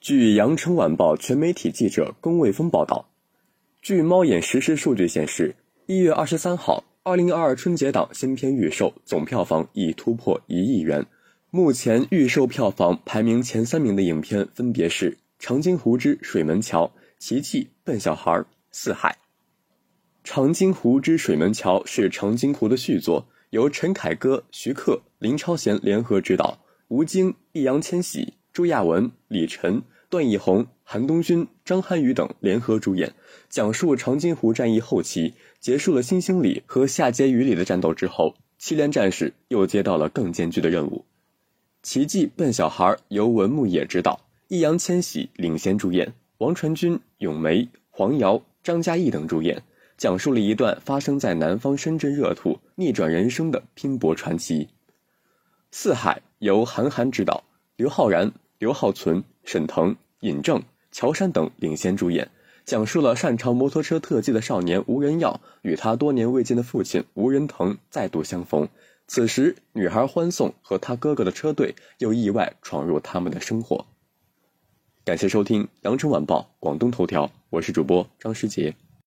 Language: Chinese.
据羊城晚报全媒体记者龚卫峰报道，据猫眼实时数据显示，一月二十三号，二零二二春节档新片预售总票房已突破一亿元。目前预售票房排名前三名的影片分别是《长津湖之水门桥》《奇迹》《笨小孩》《四海》。《长津湖之水门桥》是长津湖的续作，由陈凯歌、徐克、林超贤联合执导，吴京、易烊千玺。朱亚文、李晨、段奕宏、韩东勋、张涵予等联合主演，讲述长津湖战役后期结束了新兴里和下碣隅里的战斗之后，七连战士又接到了更艰巨的任务。《奇迹笨小孩》由文牧野执导，易烊千玺领衔主演，王传君、咏梅、黄瑶、张嘉译等主演，讲述了一段发生在南方深圳热土逆转人生的拼搏传奇。《四海》由韩寒执导。刘昊然、刘浩存、沈腾、尹正、乔杉等领衔主演，讲述了擅长摩托车特技的少年吴仁耀与他多年未见的父亲吴仁腾再度相逢。此时，女孩欢送和他哥哥的车队又意外闯入他们的生活。感谢收听《羊城晚报广东头条》，我是主播张诗杰。